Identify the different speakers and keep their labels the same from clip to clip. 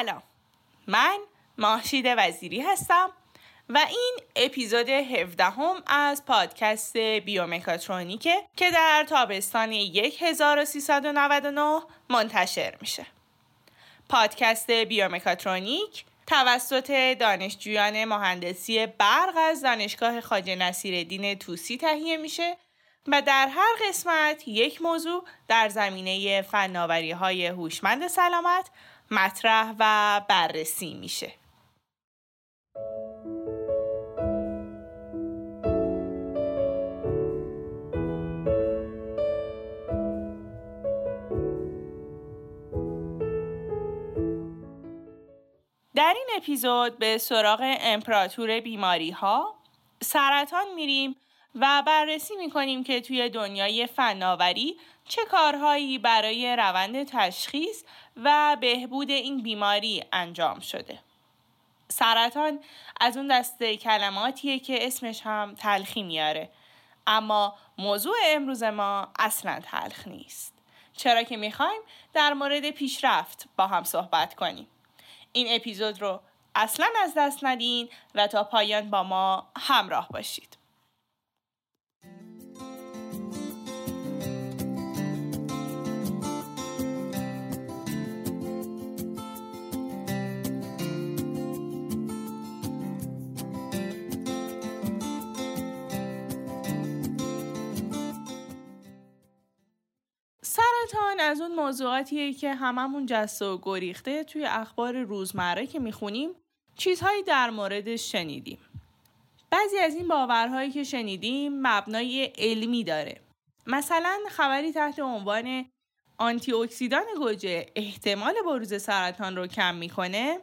Speaker 1: سلام. من ماهشید وزیری هستم و این اپیزود 17 هم از پادکست بیومکاترونیکه که در تابستان 1399 منتشر میشه. پادکست بیومکاترونیک توسط دانشجویان مهندسی برق از دانشگاه خاج نصیرالدین توسی تهیه میشه و در هر قسمت یک موضوع در زمینه فناوری های هوشمند سلامت مطرح و بررسی میشه. در این اپیزود به سراغ امپراتور بیماری ها سرطان میریم و بررسی می‌کنیم که توی دنیای فناوری چه کارهایی برای روند تشخیص و بهبود این بیماری انجام شده. سرطان از اون دسته کلماتیه که اسمش هم تلخی میاره. اما موضوع امروز ما اصلا تلخ نیست. چرا که می‌خوایم در مورد پیشرفت با هم صحبت کنیم. این اپیزود رو اصلا از دست ندین و تا پایان با ما همراه باشید. سرطان از اون موضوعاتیه که هممون جسته و گریخته توی اخبار روزمره که می‌خونیم چیزهایی در موردش شنیدیم. بعضی از این باورهایی که شنیدیم مبنای علمی داره. مثلا خبری تحت عنوان آنتی اکسیدان گوجه احتمال بروز سرطان رو کم می‌کنه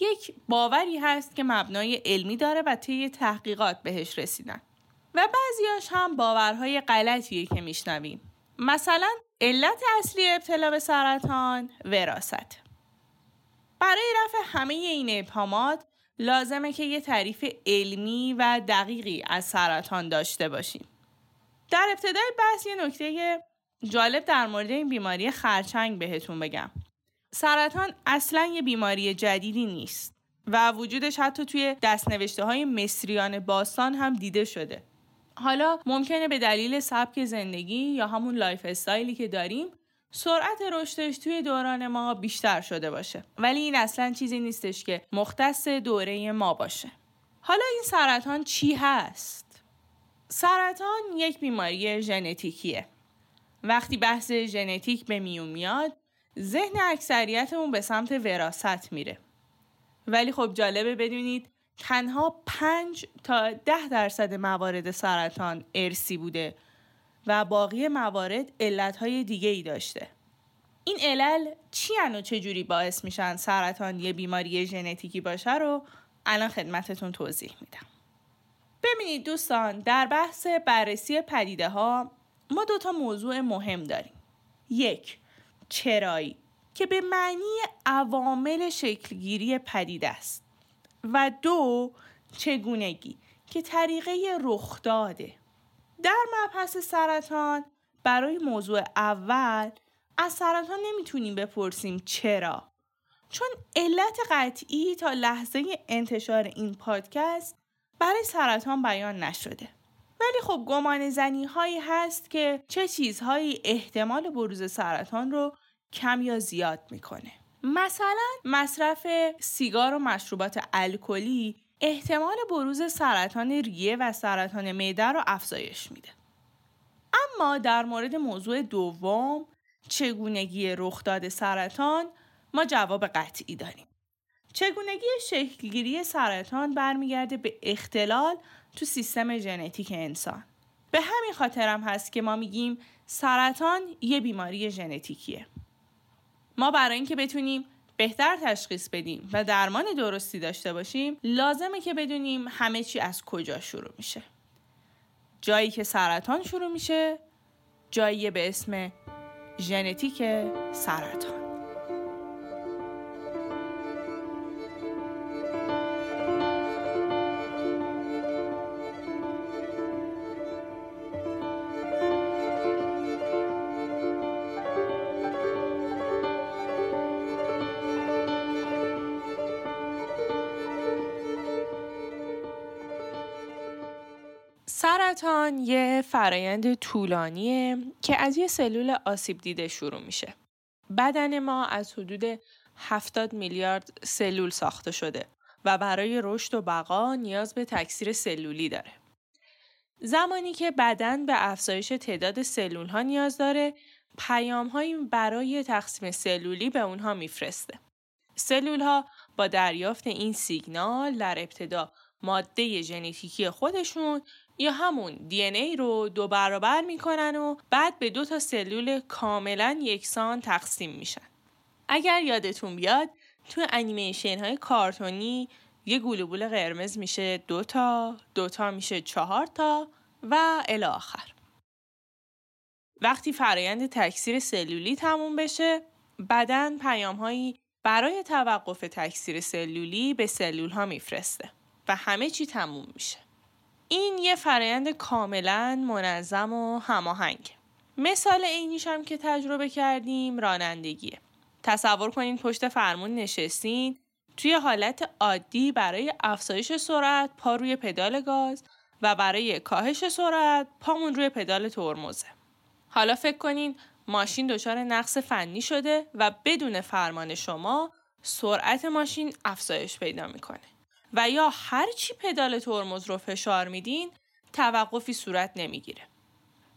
Speaker 1: یک باوری هست که مبنای علمی داره و طی تحقیقات بهش رسیدن و بعضیاش هم باورهای غلطیه که میشنویم مثلا علت اصلی ابتلا به سرطان وراست برای رفع همه این ابهامات لازمه که یه تعریف علمی و دقیقی از سرطان داشته باشیم. در ابتدای بحث یه نکته جالب در مورد این بیماری خرچنگ بهتون بگم. سرطان اصلا یه بیماری جدیدی نیست و وجودش حتی توی دستنوشته های مصریان باستان هم دیده شده. حالا ممکنه به دلیل سبک زندگی یا همون lifestyle ی که داریم سرعت رشدش توی دوران ما بیشتر شده باشه. ولی این اصلا چیزی نیستش که مختص دوره ما باشه. حالا این سرطان چی هست؟ سرطان یک بیماری ژنتیکیه. وقتی بحث ژنتیک به میون میاد ذهن اکثریتمون به سمت وراست میره. ولی خب جالبه بدونید تنها 5 تا 10 درصد موارد سرطان ارسی بوده و باقی موارد علتهای دیگه ای داشته. این علل چی و چجوری باعث میشن سرطان یه بیماری ژنتیکی باشه رو الان خدمتتون توضیح میدم. ببینید دوستان در بحث بررسی پدیده ها ما دو تا موضوع مهم داریم. یک چرایی که به معنی عوامل شکلگیری پدیده است. و دو چگونگی که طریقه رخ داده. در مبحث سرطان برای موضوع اول از سرطان نمی‌تونیم بپرسیم چرا. چون علت قطعی تا لحظه انتشار این پادکست برای سرطان بیان نشده. ولی خب گمان زنی هایی هست که چه چیزهایی احتمال بروز سرطان رو کم یا زیاد می‌کنه. مثلا مصرف سیگار و مشروبات الکلی احتمال بروز سرطان ریه و سرطان معده رو افزایش میده. اما در مورد موضوع دوم چگونگی رخداد سرطان ما جواب قطعی داریم. چگونگی شکلگیری سرطان برمیگرده به اختلال تو سیستم ژنتیک انسان. به همین خاطرم هست که ما میگیم سرطان یه بیماری ژنتیکیه. ما برای اینکه بتونیم بهتر تشخیص بدیم و درمان درستی داشته باشیم لازمه که بدونیم همه چی از کجا شروع میشه. جایی که سرطان شروع میشه جایی به اسم ژنتیک سرطان. فرایند طولانیه که از یه سلول آسیب دیده شروع میشه. بدن ما از حدود 70 میلیارد سلول ساخته شده و برای رشد و بقا نیاز به تکثیر سلولی داره. زمانی که بدن به افزایش تعداد سلول ها نیاز داره، پیام هایی برای تقسیم سلولی به اونها میفرسته. سلول ها با دریافت این سیگنال در ابتدا ماده ژنتیکی خودشون یا همون دی ای رو دو برابر می‌کنن و بعد به دو تا سلول کاملا یکسان تقسیم میشن. اگر یادتون بیاد تو انیمیشن های کارتونی یه گلوبول قرمز میشه دو تا، دو تا میشه چهار تا و الی آخر. وقتی فرایند تکثیر سلولی تموم بشه، بدن پیام هایی برای توقف تکثیر سلولی به سلول ها میفرسته و همه چی تموم میشه. این یه فرایند کاملا منظم و هماهنگ. مثال اینیش هم که تجربه کردیم رانندگیه. تصور کنین پشت فرمون نشستین توی حالت عادی برای افزایش سرعت پا روی پدال گاز و برای کاهش سرعت پامون روی پدال ترمزه. حالا فکر کنین ماشین دچار نقص فنی شده و بدون فرمان شما سرعت ماشین افزایش پیدا می‌کنه و یا هر چی پدال ترمز رو فشار میدین توقفی صورت نمی‌گیره.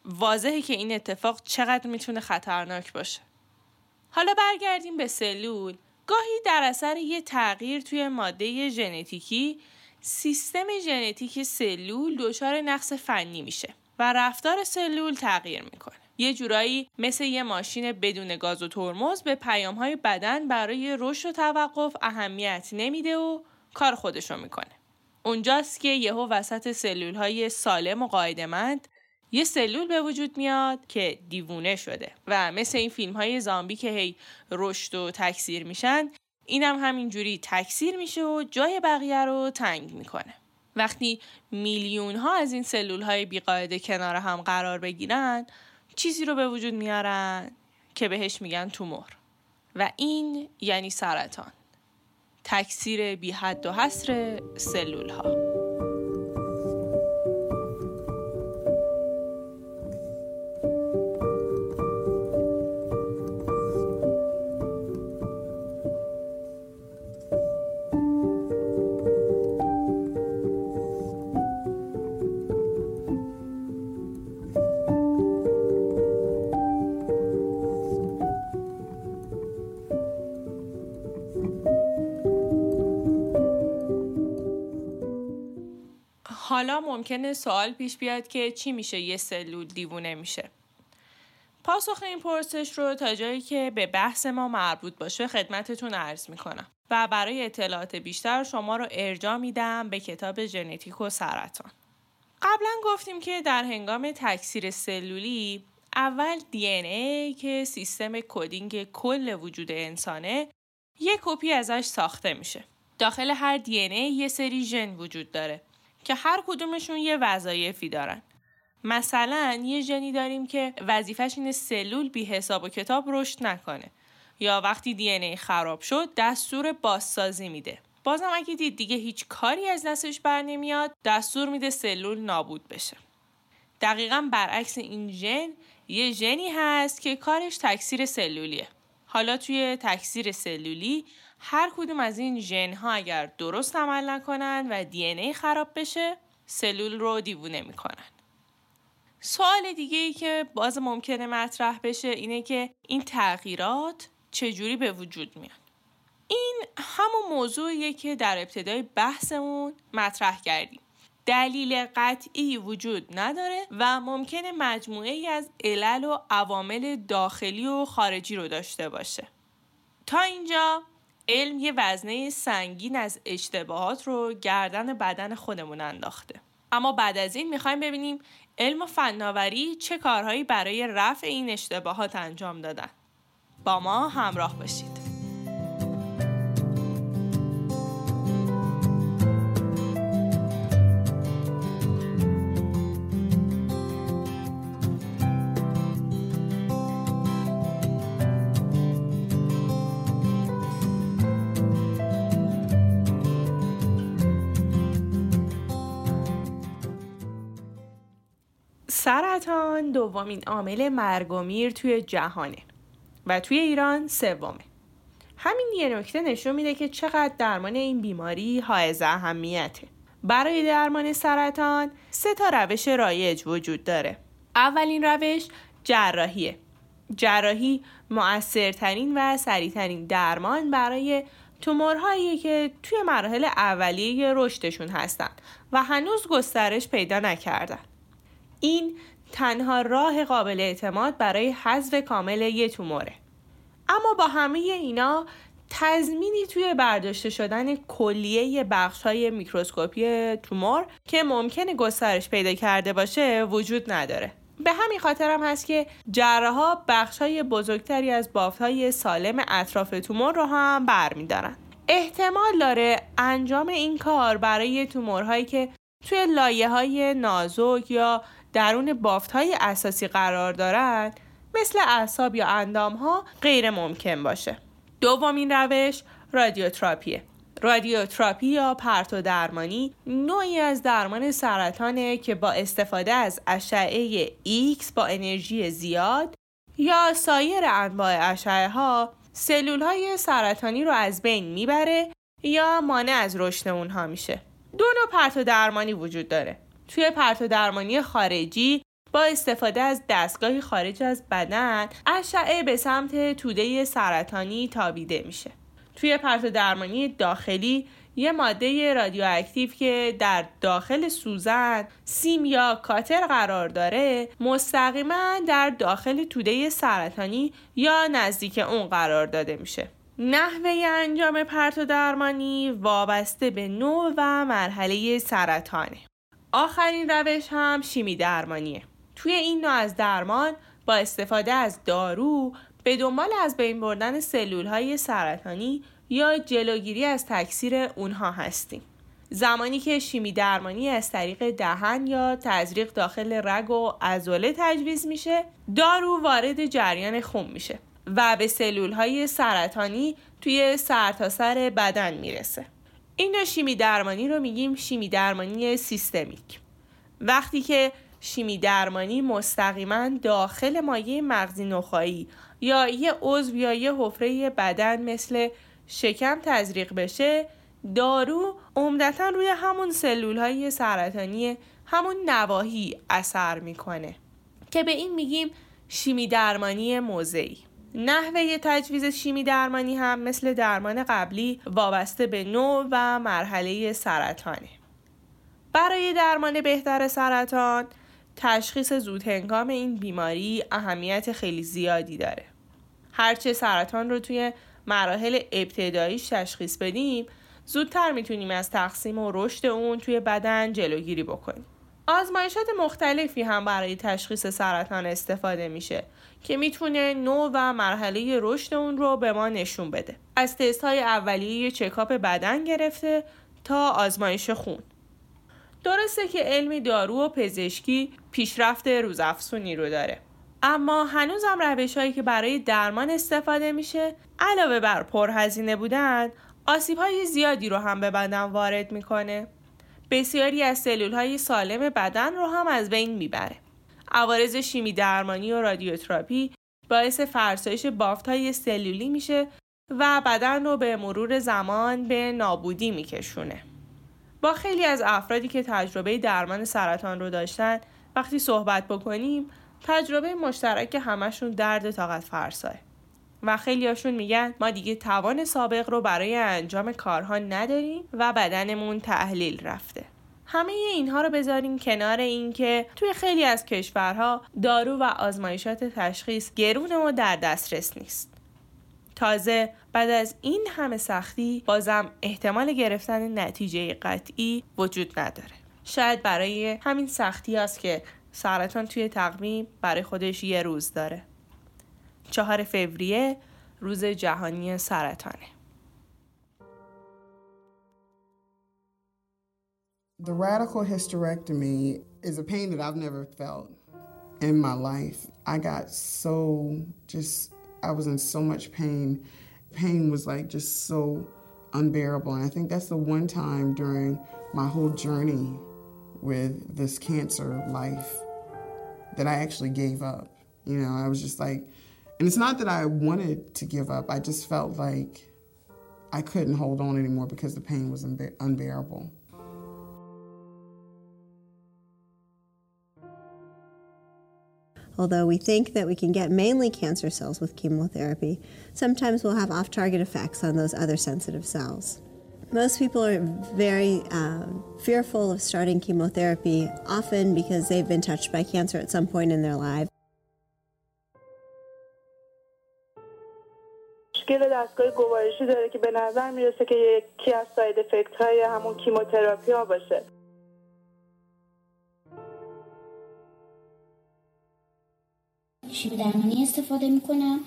Speaker 1: واضحه که این اتفاق چقدر می‌تونه خطرناک باشه. حالا برگردیم به سلول. گاهی در اثر یه تغییر توی ماده ژنتیکی سیستم ژنتیک سلول دچار نقص فنی میشه و رفتار سلول تغییر می‌کنه. یه جورایی مثل یه ماشین بدون گاز و ترمز به پیام های بدن برای رشد و توقف اهمیت نمیده و کار خودشو می‌کنه. اونجاست که یهو وسط سلول های سالم و قاعدمند یه سلول به وجود میاد که دیوونه شده و مثل این فیلم های زامبی که هی رشد و تکثیر میشن اینم هم همینجوری تکثیر میشه و جای بقیه رو تنگ می‌کنه. وقتی میلیون ها از این سلول های بیقاعده کنار هم قرار بگیرن چیزی رو به وجود میارن که بهش میگن تومور و این یعنی سرطان تکثیر بی حد و حصر سلول ها حالا ممکنه سوال پیش بیاد که چی میشه یه سلول دیوونه میشه. پاسخ این پرسش رو تا جایی که به بحث ما مربوط باشه خدمتتون عرض می‌کنم. و برای اطلاعات بیشتر شما رو ارجاع میدم به کتاب ژنتیک و سرطان. قبلا گفتیم که در هنگام تکثیر سلولی اول DNA که سیستم coding کل وجود انسانه یک کپی ازش ساخته میشه. داخل هر دی ای یه سری ژن وجود داره. که هر کدومشون یه وظایفی دارن. مثلا یه ژنی داریم که وظیفش اینه سلول بی حساب و کتاب رشد نکنه. یا وقتی دی ای خراب شد دستور بازسازی میده. بازم اگه دید دیگه هیچ کاری از دستش بر نمیاد دستور میده سلول نابود بشه. دقیقا برعکس این ژن یه ژنی هست که کارش تکثیر سلولیه. حالا توی تکثیر سلولی هر کدوم از این ژن ها اگر درست عمل نکنن و دی ای خراب بشه سلول رو دیوونه می‌کنن. سوال دیگه ای که باز ممکنه مطرح بشه اینه که این تغییرات چجوری به وجود میان؟ این همون موضوعیه که در ابتدای بحثمون مطرح کردیم. دلیل قطعی وجود نداره و ممکنه مجموعه ای از علل و عوامل داخلی و خارجی رو داشته باشه. تا اینجا علم یه وزنه سنگین از اشتباهات رو گردن بدن خودمون انداخته. اما بعد از این می‌خوایم ببینیم علم و فناوری چه کارهایی برای رفع این اشتباهات انجام دادن. با ما همراه باشید. سرطان دومین عامل مرگ و میر توی جهانه و توی ایران سومه. همین یه نکته نشون میده که چقدر درمان این بیماری حائز اهمیته. برای درمان سرطان سه تا روش رایج وجود داره. اولین روش جراحیه. جراحی مؤثرترین و سریعترین درمان برای تومورهایی که توی مراحل اولیه رشدشون هستن و هنوز گسترش پیدا نکردن. این تنها راه قابل اعتماد برای حذف کامل یه توموره. اما با همه اینا تضمینی توی برداشته شدن کلیه بخش های میکروسکوپی تومور که ممکنه گسترش پیدا کرده باشه وجود نداره. به همین خاطر هم هست که جراحا بخش های بزرگتری از بافت های سالم اطراف تومور رو هم برمیدارن. احتمال داره انجام این کار برای تومورهایی که توی لایه های نازک یا درون بافت های اساسی قرار دارند مثل اعصاب یا اندام ها غیر ممکن باشه. دومین روش رادیوتراپیه. رادیوتراپی یا پرتو درمانی نوعی از درمان سرطانه که با استفاده از اشعه X با انرژی زیاد یا سایر انواع اشعه ها سلول های سرطانی رو از بین می‌بره یا مانع از رشد اونها میشه. دو نوع پرتو درمانی وجود داره. توی پرتو درمانی خارجی با استفاده از دستگاهی خارج از بدن اشعه به سمت توده سرطانی تابیده میشه. توی پرتو درمانی داخلی یه ماده رادیواکتیو که در داخل سوزن، سیم یا کاتر قرار داره مستقیما در داخل توده سرطانی یا نزدیک اون قرار داده میشه. نحوه انجام پرتو درمانی وابسته به نوع و مرحله سرطانه. آخرین روش هم شیمی درمانیه. توی این نوع از درمان با استفاده از دارو به دنبال از بین بردن سلول های سرطانی یا جلوگیری از تکثیر اونها هستیم. زمانی که شیمی درمانی از طریق دهن یا تزریق داخل رگ و عضله تجویز میشه دارو وارد جریان خون میشه و به سلول های سرطانی توی سرتاسر سر بدن می‌رسه این شیمی درمانی رو میگیم شیمی درمانی سیستمیک. وقتی که شیمی درمانی مستقیما داخل مایه مغزی نخایی یا یه عضو یا یه حفره بدن مثل شکم تزریق بشه دارو عمدتا روی همون سلول های سرطانی همون نواحی اثر می‌کنه که به این میگیم شیمی درمانی موضعی نحوه تجویز شیمی درمانی هم مثل درمان قبلی وابسته به نوع و مرحله سرطانه. برای درمان بهتر سرطان تشخیص زود هنگام این بیماری اهمیت خیلی زیادی داره. هرچه سرطان رو توی مراحل ابتداییش تشخیص بدیم زودتر می‌تونیم از تقسیم و رشد اون توی بدن جلوگیری بکنیم. آزمایشات مختلفی هم برای تشخیص سرطان استفاده میشه که می‌تونه نوع و مرحله رشد اون رو به ما نشون بده. از تست های اولیه چکاپ بدن گرفته تا آزمایش خون. درسته که علم دارو و پزشکی پیشرفت روزافزونی رو داره. اما هنوزم روش هایی که برای درمان استفاده میشه علاوه بر پرهزینه بودن آسیب های زیادی رو هم به بدن وارد می‌کنه. بسیاری از سلول های سالم بدن رو هم از بین می‌بره. عوارض شیمی درمانی و رادیوتراپی باعث فرسایش بافت های سلولی میشه و بدن رو به مرور زمان به نابودی میکشونه. با خیلی از افرادی که تجربه درمان سرطان رو داشتن وقتی صحبت بکنیم تجربه مشترک همشون درد طاقت فرساه. و خیلیاشون میگن ما دیگه توان سابق رو برای انجام کارها نداریم و بدنمون تحلیل رفته. همه اینها رو بذاریم کنار اینکه توی خیلی از کشورها دارو و آزمایشات تشخیص گرون و در دسترس نیست. تازه بعد از این همه سختی بازم احتمال گرفتن نتیجه قطعی وجود نداره. شاید برای همین سختی است که سرطان توی تقویم برای خودش یه روز داره. چهار فوریه روز جهانی سرطانه
Speaker 2: The radical hysterectomy is a pain that I've never felt in my life. I got so just, I was in so much pain. Pain was like just so unbearable. And I think that's the one time during my whole journey with this cancer life that I actually gave up. You know, I was just like, and it's not that I wanted to give up, I just felt like I couldn't hold on anymore because the pain was unbearable.
Speaker 3: Although we think that we can get mainly cancer cells with chemotherapy, sometimes we'll have off target effects on those other sensitive cells. Most people are very um, fearful of starting chemotherapy, often because they've been touched by cancer at some point in their life.
Speaker 4: مشکل دستگاه گوارشی داره که به نظر می‌رسه که یکی از ساید افکت های همون کیموتراپی ها باشه.
Speaker 5: شیب درمانی استفاده می‌کنم.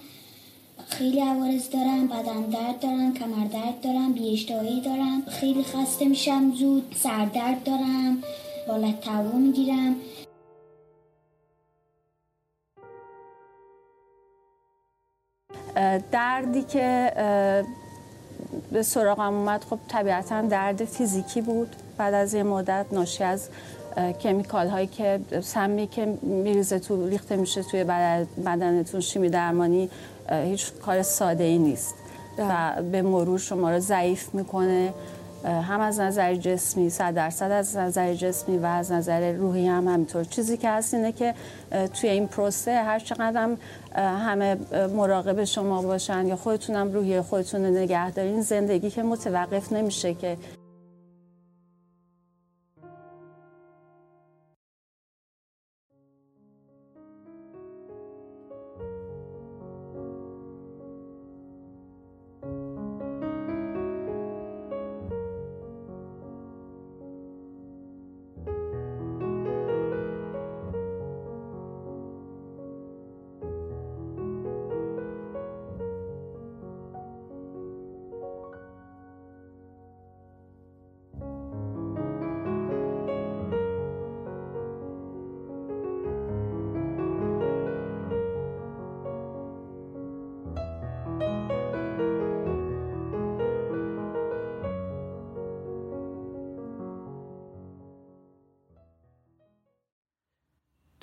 Speaker 5: خیلی عوارض دارم بدن درد دارم کمر درد دارم بیاشتهایی دارم خیلی خسته میشم زود سردرد دارم بالت تهوع می‌گیرم.
Speaker 6: دردی که به سراغم اومد خب طبیعتا درد فیزیکی بود. بعد از یه مدت ناشی از کمیکال هایی که سمی که میریزه تو ریخته میشه توی بدنتون شیمی درمانی هیچ کار ساده ای نیست و به مرور شما رو ضعیف می‌کنه. هم از نظر جسمی صد درصد از نظر جسمی و از نظر روحی هم همینطور. چیزی که هست اینه که توی این پروسه هر چقدر همه مراقب شما باشن یا خودتونم روحی خودتون نگه دارین زندگی که متوقف نمیشه که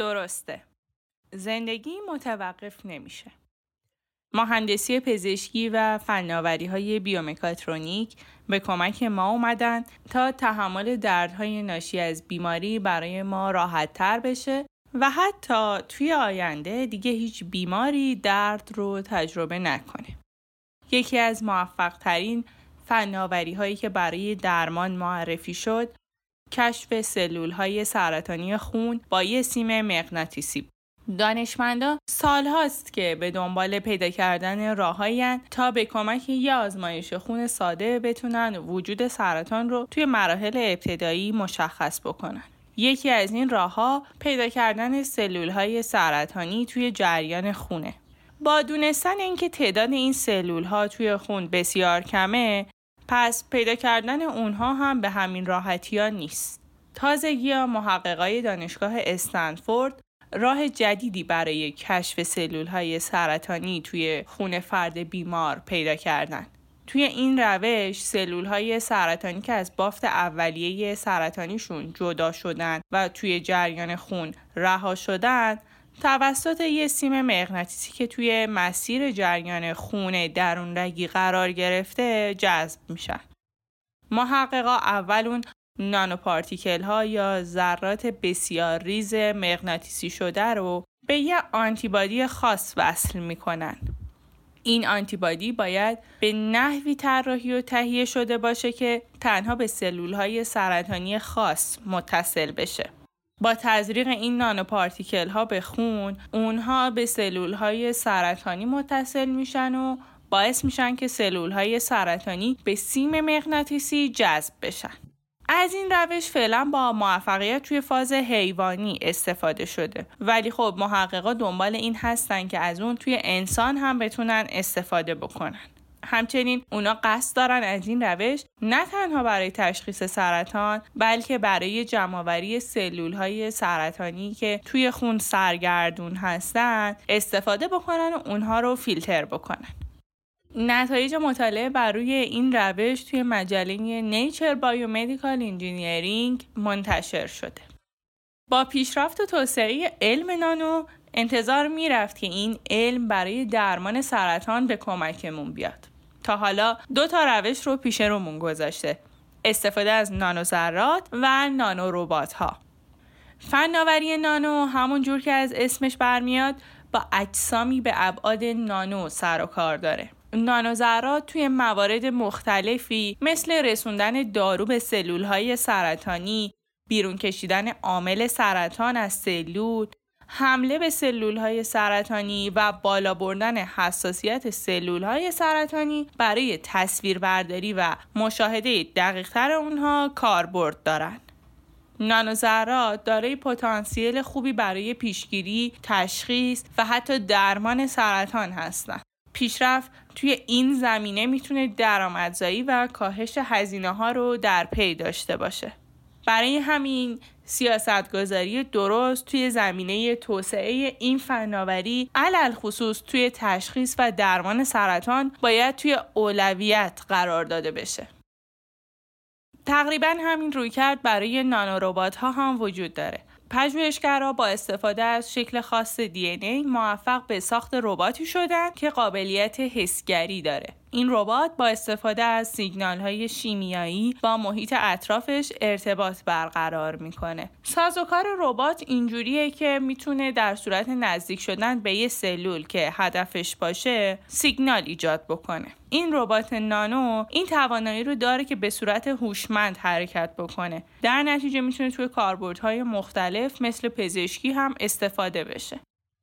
Speaker 1: درسته. زندگی متوقف نمیشه. مهندسی پزشکی و فناوری های بیومکاترونیک به کمک ما اومدن تا تحمل دردهای ناشی از بیماری برای ما راحت تر بشه و حتی توی آینده دیگه هیچ بیماری درد رو تجربه نکنه. یکی از موفق ترین فناوری هایی که برای درمان معرفی شد کشف سلول های سرطانی خون با یه سیم مغناطیسی دانشمندا سال هاست که به دنبال پیدا کردن راههایی تا به کمک یه آزمایش خون ساده بتونن وجود سرطان رو توی مراحل ابتدایی مشخص بکنن. یکی از این راهها پیدا کردن سلول های سرطانی توی جریان خونه. با دونستن اینکه تعداد این سلول ها توی خون بسیار کمه پس پیدا کردن اونها هم به همین راحتی ها نیست. تازگی ها محققای دانشگاه استنفورد راه جدیدی برای کشف سلول های سرطانی توی خون فرد بیمار پیدا کردن. توی این روش سلول های سرطانی که از بافت اولیه سرطانیشون جدا شدن و توی جریان خون رها شدن توسط یه سیم مغناطیسی که توی مسیر جریان خون درون رگی قرار گرفته جذب میشن. محققا اول اون نانوپارتیکل ها یا ذرات بسیار ریز مغناطیسی شده رو به یه آنتیبادی خاص وصل می‌کنن. این آنتیبادی باید به نحوی طراحی و تهیه شده باشه که تنها به سلول های سرطانی خاص متصل بشه. با تزریق این نانوپارتیکل ها به خون اونها به سلول های سرطانی متصل میشن و باعث میشن که سلول های سرطانی به سیم مغناطیسی جذب بشن. از این روش فعلا با موفقیت توی فاز حیوانی استفاده شده ولی خب محققا دنبال این هستن که از اون توی انسان هم بتونن استفاده بکنن. همچنین اونا قصد دارن از این روش نه تنها برای تشخیص سرطان بلکه برای جمعآوری سلول های سرطانی که توی خون سرگردون هستن استفاده بکنن و اونها رو فیلتر بکنن. نتایج مطالعه بر روی این روش توی مجله Nature Biomedical Engineering منتشر شده. با پیشرفت و توسعه علم نانو انتظار می‌رفت که این علم برای درمان سرطان به کمکمون بیاد. تا حالا دو تا روش رو پیش رومون گذاشته. استفاده از نانو ذرات و نانو ربات ها فناوری نانو همون جور که از اسمش برمیاد با اجسامی به ابعاد نانو سر و کار داره. نانو ذرات توی موارد مختلفی مثل رسوندن دارو به سلول های سرطانی بیرون کشیدن عامل سرطان از سلول حمله به سلول های سرطانی و بالا بردن حساسیت سلول های سرطانی برای تصویربرداری و مشاهده دقیقتر اونها کاربرد دارند. نانوذرات دارای پتانسیل خوبی برای پیشگیری، تشخیص و حتی درمان سرطان هستند. پیشرفت توی این زمینه می‌تونه درآمدزایی و کاهش هزینه ها رو در پی داشته باشه. برای همین سیاستگذاری درست توی زمینه توسعه این فناوری علل خصوص توی تشخیص و درمان سرطان باید توی اولویت قرار داده بشه. تقریبا همین روی کرد برای نانوروبات ها هم وجود داره. پژوهشگرها با استفاده از شکل خاص دی موفق به ساخت رباتی شدن که قابلیت حسگری داره. این ربات با استفاده از سیگنال های شیمیایی با محیط اطرافش ارتباط برقرار می‌کنه. سازوکار ربات اینجوریه که می‌تونه در صورت نزدیک شدن به یه سلول که هدفش باشه سیگنال ایجاد بکنه. این ربات نانو این توانایی رو داره که به صورت هوشمند حرکت بکنه. در نتیجه می‌تونه توی کاربردهای مختلف مثل پزشکی هم استفاده بشه.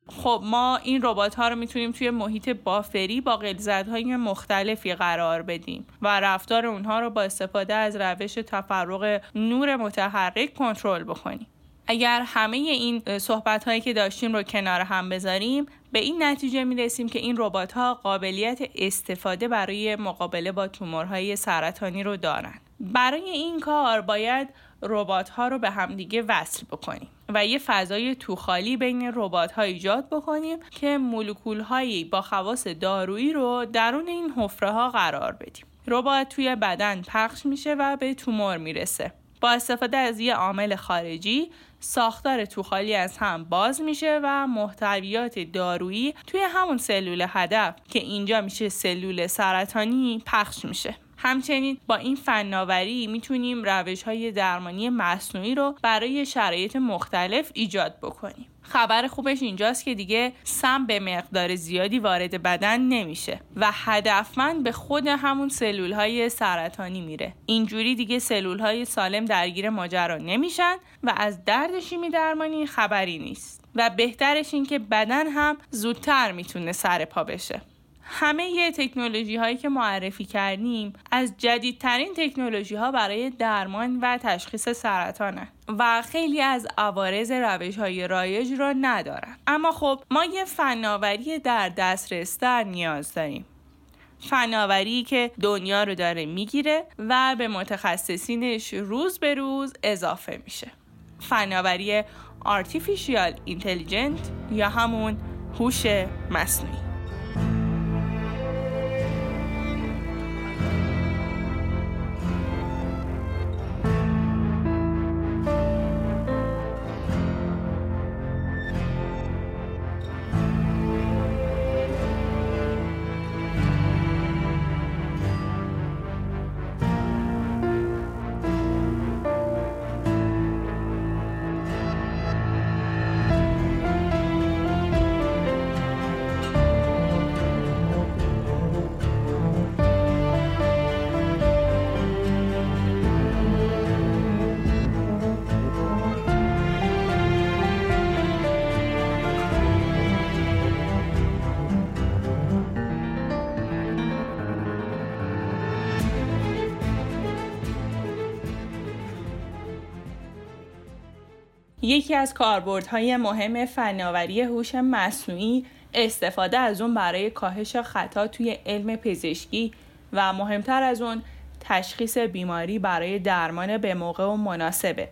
Speaker 1: خب ما این ربات ها رو می‌تونیم توی محیط بافری با غلظت های مختلفی قرار بدیم و رفتار اونها رو با استفاده از روش تفرق نور متحرک کنترل بکنیم اگر همه این صحبت هایی که داشتیم رو کنار هم بذاریم به این نتیجه می رسیم که این ربات ها قابلیت استفاده برای مقابله با تومورهای سرطانی رو دارند. برای این کار باید ربات ها رو به همدیگه وصل بکنیم و یه فضای توخالی بین ربات ها ایجاد بکنیم که مولکول هایی با خواص دارویی رو درون این حفره ها قرار بدیم. ربات توی بدن پخش میشه و به تومور می‌رسه. با استفاده از یه عامل خارجی ساختار توخالی از هم باز میشه و محتویات دارویی توی همون سلول هدف که اینجا میشه سلول سرطانی پخش میشه. همچنین با این فناوری می‌تونیم روش های درمانی مصنوعی رو برای شرایط مختلف ایجاد بکنیم. خبر خوبش اینجاست که دیگه سم به مقدار زیادی وارد بدن نمیشه و هدفمند به خود همون سلول های سرطانی میره. اینجوری دیگه سلول های سالم درگیر ماجرا نمیشن و از درد شیمی درمانی خبری نیست. و بهترش این که بدن هم زودتر می‌تونه سر پا بشه. همه تکنولوژی هایی که معرفی کردیم از جدیدترین تکنولوژی ها برای درمان و تشخیص سرطانه و خیلی از عوارض روش های رایج را ندارن. اما خب ما یه فناوری در دسترس در نیاز داریم. فناوری که دنیا رو داره می‌گیره و به متخصصینش روز به روز اضافه میشه. فناوری Artificial Intelligent یا همون هوش مصنوعی. یکی از کاربردهای مهم فناوری هوش مصنوعی استفاده از اون برای کاهش خطا توی علم پزشکی و مهمتر از اون تشخیص بیماری برای درمان به موقع و مناسبه.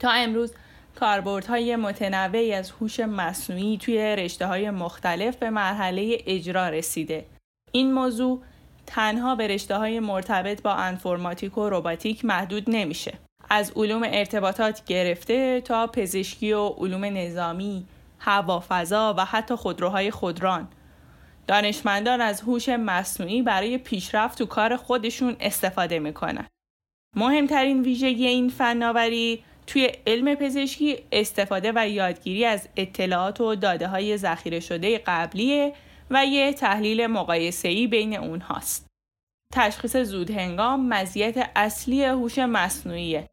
Speaker 1: تا امروز کاربردهای متنوعی از هوش مصنوعی توی رشته های مختلف به مرحله اجرا رسیده. این موضوع تنها به رشته های مرتبط با انفرماتیک و روباتیک محدود نمیشه. از علوم ارتباطات گرفته تا پزشکی و علوم نظامی، هوافضا و حتی خودروهای خودران. دانشمندان از هوش مصنوعی برای پیشرفت تو کار خودشون استفاده می‌کنن. مهمترین ویژگی این فناوری توی علم پزشکی استفاده و یادگیری از اطلاعات و داده های ذخیره شده قبلیه و یه تحلیل مقایسه‌ای بین اونهاست. تشخیص زود هنگام مزیت اصلی هوش مصنوعیه.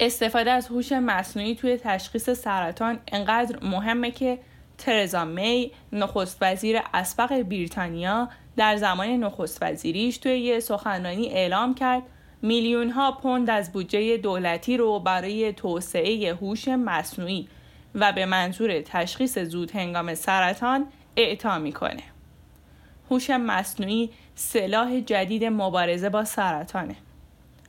Speaker 1: استفاده از هوش مصنوعی توی تشخیص سرطان انقدر مهمه که ترزا می نخست وزیر اسبق بریتانیا در زمان نخست وزیریش توی یه سخنرانی اعلام کرد میلیون ها پوند از بودجه دولتی رو برای توسعه هوش مصنوعی و به منظور تشخیص زود هنگام سرطان اعطا می‌کنه. هوش مصنوعی سلاح جدید مبارزه با سرطانه.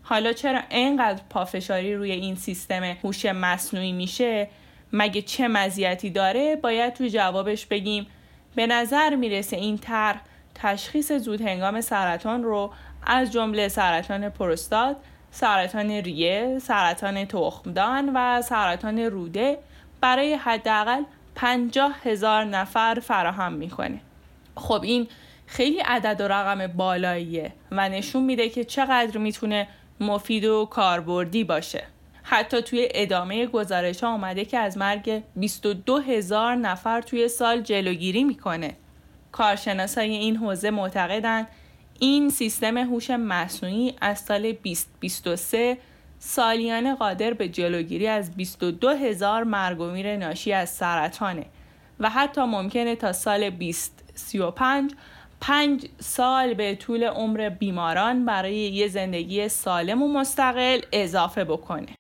Speaker 1: حالا چرا اینقدر پافشاری روی این سیستم هوش مصنوعی میشه؟ مگه چه مزیتی داره؟ باید تو جوابش بگیم. به نظر می‌رسه این طرح تشخیص زود هنگام سرطان رو از جمله سرطان پروستات، سرطان ریه، سرطان تخمدان و سرطان روده برای حداقل 50 هزار نفر فراهم می‌کنه. خب این خیلی عدد و رقم بالاییه و نشون میده که چقدر می‌تونه مفید و کاربردی باشه. حتی توی ادامه گزارش ها آمده که از مرگ 22 هزار نفر توی سال جلوگیری می‌کنه. کارشناسای این حوزه معتقدند این سیستم هوش مصنوعی از سال 2023 سالیانه قادر به جلوگیری از 22 هزار مرگ و میر ناشی از سرطانه و حتی ممکنه تا سال 2035 پنج سال به طول عمر بیماران برای یه زندگی سالم و مستقل اضافه بکنه.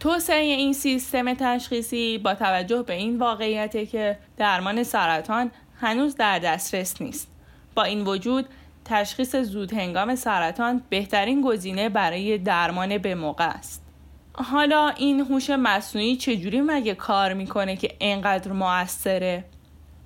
Speaker 1: توسعه این سیستم تشخیصی با توجه به این واقعیت که درمان سرطان هنوز در دسترس نیست. با این وجود تشخیص زود هنگام سرطان بهترین گزینه برای درمان به موقع است. حالا این هوش مصنوعی چجوری مگه کار می‌کنه که اینقدر موثره؟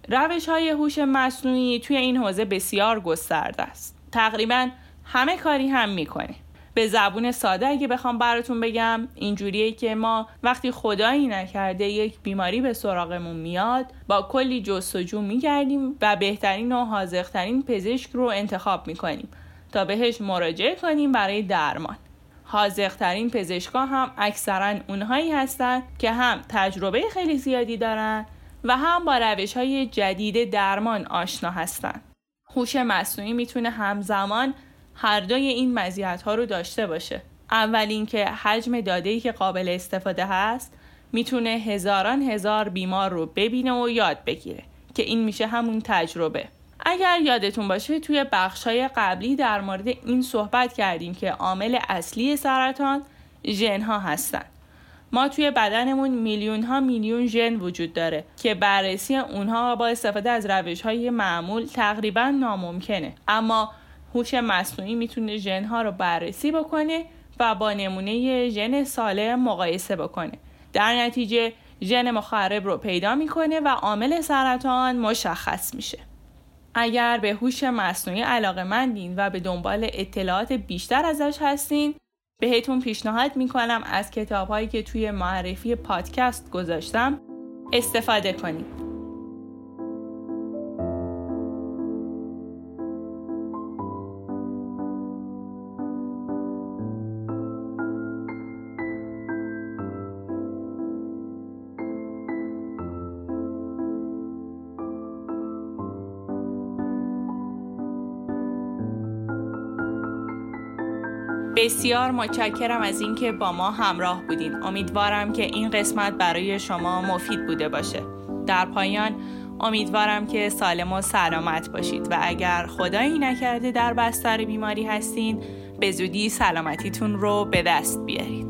Speaker 1: روش های هوش مصنوعی توی این حوزه بسیار گسترده است. تقریبا همه کاری هم می‌کنه. به زبون ساده اگه بخوام براتون بگم اینجوریه که ما وقتی خدایی نکرده یک بیماری به سراغمون میاد با کلی جستجو میگردیم و بهترین و حاضقترین پزشک رو انتخاب می‌کنیم تا بهش مراجعه کنیم برای درمان حاضقترین پزشکا هم اکثرا اونهایی هستن که هم تجربه خیلی زیادی دارن و هم با روش های جدید درمان آشنا هستن هوش مصنوعی می‌تونه همزمان هر دوی این مزیت ها رو داشته باشه. اول اینکه حجم داده که قابل استفاده هست می‌تونه هزاران هزار بیمار رو ببینه و یاد بگیره که این میشه همون تجربه. اگر یادتون باشه توی های قبلی در مورد این صحبت کردیم که عامل اصلی سرطان ژن هستن. ما توی بدنمون میلیون ها میلیون ژن وجود داره که بررسی اونها با استفاده از روش های معمول تقریبا ناممکنه. اما هوش مصنوعی می‌تونه ژنها رو بررسی بکنه و با نمونه ژن سالم مقایسه بکنه. در نتیجه ژن مخرب رو پیدا می‌کنه و عامل سرطان مشخص میشه. اگر به هوش مصنوعی علاقه مندین و به دنبال اطلاعات بیشتر ازش هستین بهتون پیشنهاد می‌کنم از کتاب هایی که توی معرفی پادکست گذاشتم استفاده کنید. بسیار متشکرم از اینکه با ما همراه بودین. امیدوارم که این قسمت برای شما مفید بوده باشه. در پایان امیدوارم که سالم و سلامت باشید و اگر خدایی نکرده در بستر بیماری هستین به زودی سلامتیتون رو به دست بیارید.